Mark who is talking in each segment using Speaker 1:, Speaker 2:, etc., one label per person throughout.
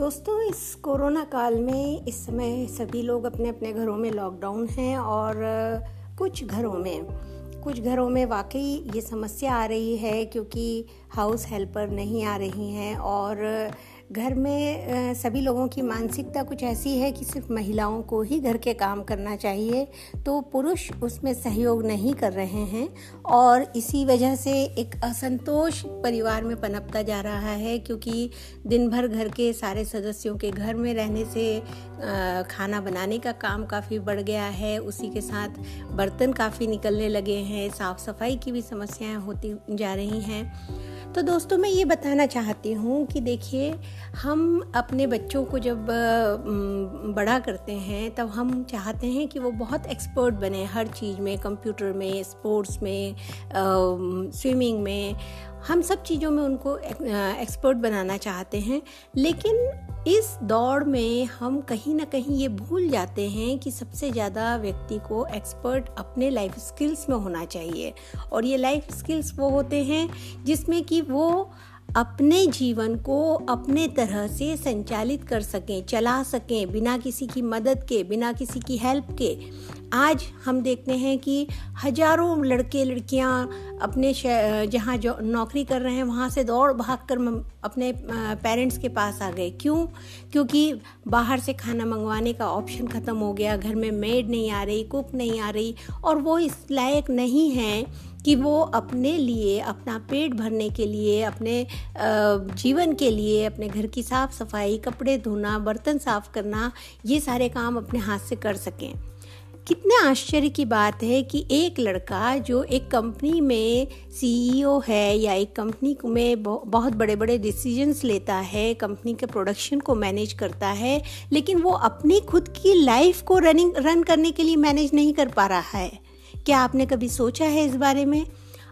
Speaker 1: दोस्तों, इस कोरोना काल में इस समय सभी लोग अपने अपने घरों में लॉकडाउन हैं और कुछ घरों में, कुछ घरों में वाकई ये समस्या आ रही है क्योंकि हाउस हेल्पर नहीं आ रही हैं और घर में सभी लोगों की मानसिकता कुछ ऐसी है कि सिर्फ़ महिलाओं को ही घर के काम करना चाहिए तो पुरुष उसमें सहयोग नहीं कर रहे हैं और इसी वजह से एक असंतोष परिवार में पनपता जा रहा है क्योंकि दिन भर घर के सारे सदस्यों के घर में रहने से खाना बनाने का काम काफ़ी बढ़ गया है, उसी के साथ बर्तन काफ़ी निकलने लगे हैं, साफ़ सफ़ाई की भी समस्याएँ होती जा रही हैं। तो दोस्तों, मैं ये बताना चाहती हूँ कि देखिए, हम अपने बच्चों को जब बड़ा करते हैं, तब हम चाहते हैं कि वो बहुत एक्सपर्ट बने हर चीज़ में कंप्यूटर में स्पोर्ट्स में स्विमिंग में। हम सब चीज़ों में उनको एक्सपर्ट बनाना चाहते हैं। लेकिन इस दौड़ में हम कहीं ना कहीं ये भूल जाते हैं कि सबसे ज़्यादा व्यक्ति को एक्सपर्ट अपने लाइफ स्किल्स में होना चाहिए। और ये लाइफ स्किल्स वो होते हैं जिसमें कि वो अपने जीवन को अपने तरह से संचालित कर सकें, चला सकें बिना किसी की मदद के, बिना किसी की हेल्प के। आज हम देखते हैं कि हज़ारों लड़के, लड़कियाँ अपने जहाँ जो नौकरी कर रहे हैं, वहाँ से दौड़ भाग कर अपने पेरेंट्स के पास आ गए। क्यों? क्योंकि बाहर से खाना मंगवाने का ऑप्शन ख़त्म हो गया, घर में मेड नहीं आ रही कुक नहीं आ रही, और वो इस लायक नहीं हैं कि वो अपने लिए, अपना पेट भरने के लिए, अपने जीवन के लिए, अपने घर की साफ़ सफ़ाई, कपड़े धोना, बर्तन साफ़ करना, ये सारे काम अपने हाथ से कर सकें। कितने आश्चर्य की बात है कि एक लड़का जो एक कंपनी में सीईओ है या एक कंपनी में बहुत बड़े बड़े डिसीजंस लेता है, कंपनी के प्रोडक्शन को मैनेज करता है, लेकिन वो अपनी खुद की लाइफ को रनिंग रन करने के लिए मैनेज नहीं कर पा रहा है। क्या आपने कभी सोचा है इस बारे में?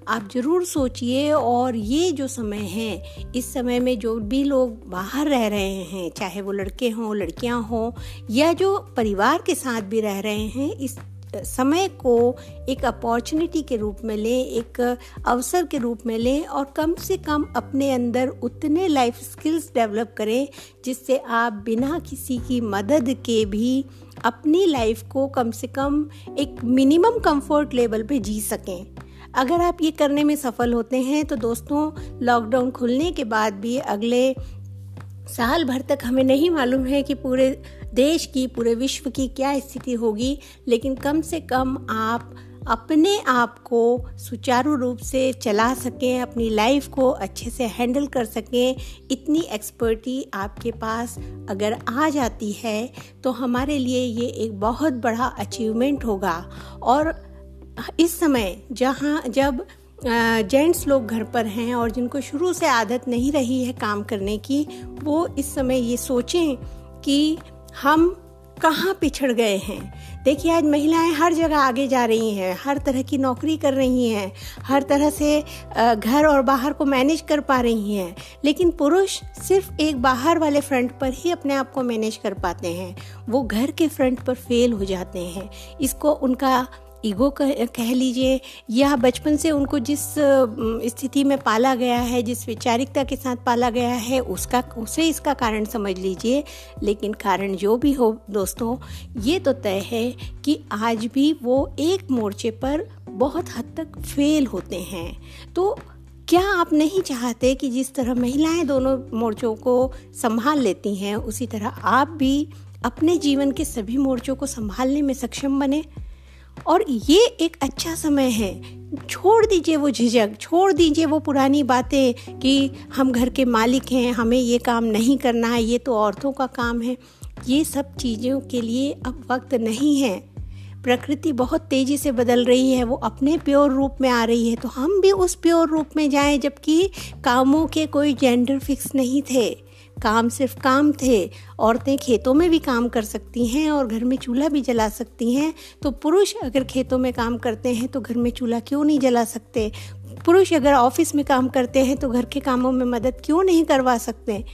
Speaker 1: आप ज़रूर सोचिए और ये जो समय है, इस समय में जो भी लोग बाहर रह रहे हैं, चाहे वो लड़के हों, लड़कियाँ हों, या जो परिवार के साथ भी रह रहे हैं, इस समय को एक अपॉर्चुनिटी के रूप में लें, एक अवसर के रूप में लें और कम से कम अपने अंदर उतने लाइफ स्किल्स डेवलप करें, जिससे आप बिना किसी की मदद के भी अपनी लाइफ को कम से कम एक मिनिमम कंफर्ट लेवल पे जी सकें। अगर आप ये करने में सफल होते हैं तो दोस्तों लॉकडाउन खुलने के बाद भी अगले साल भर तक हमें नहीं मालूम है कि पूरे देश की, पूरे विश्व की क्या स्थिति होगी, लेकिन कम से कम आप अपने आप को सुचारू रूप से चला सकें, अपनी लाइफ को अच्छे से हैंडल कर सकें। इतनी एक्सपर्टी आपके पास अगर आ जाती है तो हमारे लिए ये एक बहुत बड़ा अचीवमेंट होगा। और इस समय जहाँ, जब जेंट्स लोग घर पर हैं और जिनको शुरू से आदत नहीं रही है काम करने की, वो इस समय ये सोचें कि हम कहाँ पिछड़ गए हैं। देखिए, आज महिलाएँ हर जगह आगे जा रही हैं, हर तरह की नौकरी कर रही हैं, हर तरह से घर और बाहर को मैनेज कर पा रही हैं, लेकिन पुरुष सिर्फ़ एक बाहर वाले फ्रंट पर ही अपने आप को मैनेज कर पाते हैं। वो घर के फ्रंट पर फेल हो जाते हैं। इसको उनका ईगो कह, कह लीजिए या बचपन से उनको जिस स्थिति में पाला गया है जिस वैचारिकता के साथ पाला गया है उसका उसे इसका कारण समझ लीजिए। लेकिन कारण जो भी हो दोस्तों ये तो तय है कि आज भी वो एक मोर्चे पर बहुत हद तक फेल होते हैं। तो क्या आप नहीं चाहते कि जिस तरह महिलाएँ दोनों मोर्चों को संभाल लेती हैं उसी तरह आप भी अपने जीवन के सभी मोर्चों को संभालने में सक्षम बने? और ये एक अच्छा समय है। छोड़ दीजिए वो झिझक, छोड़ दीजिए वो पुरानी बातें कि हम घर के मालिक हैं, हमें ये काम नहीं करना है, ये तो औरतों का काम है। ये सब चीज़ों के लिए अब वक्त नहीं है। प्रकृति बहुत तेज़ी से बदल रही है, वो अपने प्योर रूप में आ रही है। तो हम भी उस प्योर रूप में जाएँ, जबकि कामों के कोई जेंडर फिक्स नहीं थे। काम सिर्फ़ काम थे। औरतें खेतों में भी काम कर सकती हैं और घर में चूल्हा भी जला सकती हैं। तो पुरुष अगर खेतों में काम करते हैं तो घर में चूल्हा क्यों नहीं जला सकते? पुरुष अगर ऑफ़िस में काम करते हैं तो घर के कामों में मदद क्यों नहीं करवा सकते?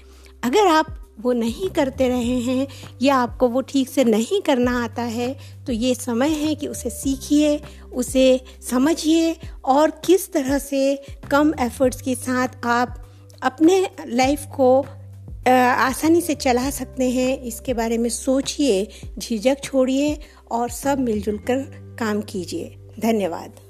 Speaker 1: अगर आप वो नहीं करते रहे हैं या आपको वो ठीक से नहीं करना आता है तो ये समय है कि उसे सीखिए, उसे समझिए और किस तरह से कम एफर्ट्स के साथ आप अपने लाइफ को आसानी से चला सकते हैं। इसके बारे में सोचिए, झिझक छोड़िए और सब मिलजुल कर काम कीजिए। धन्यवाद।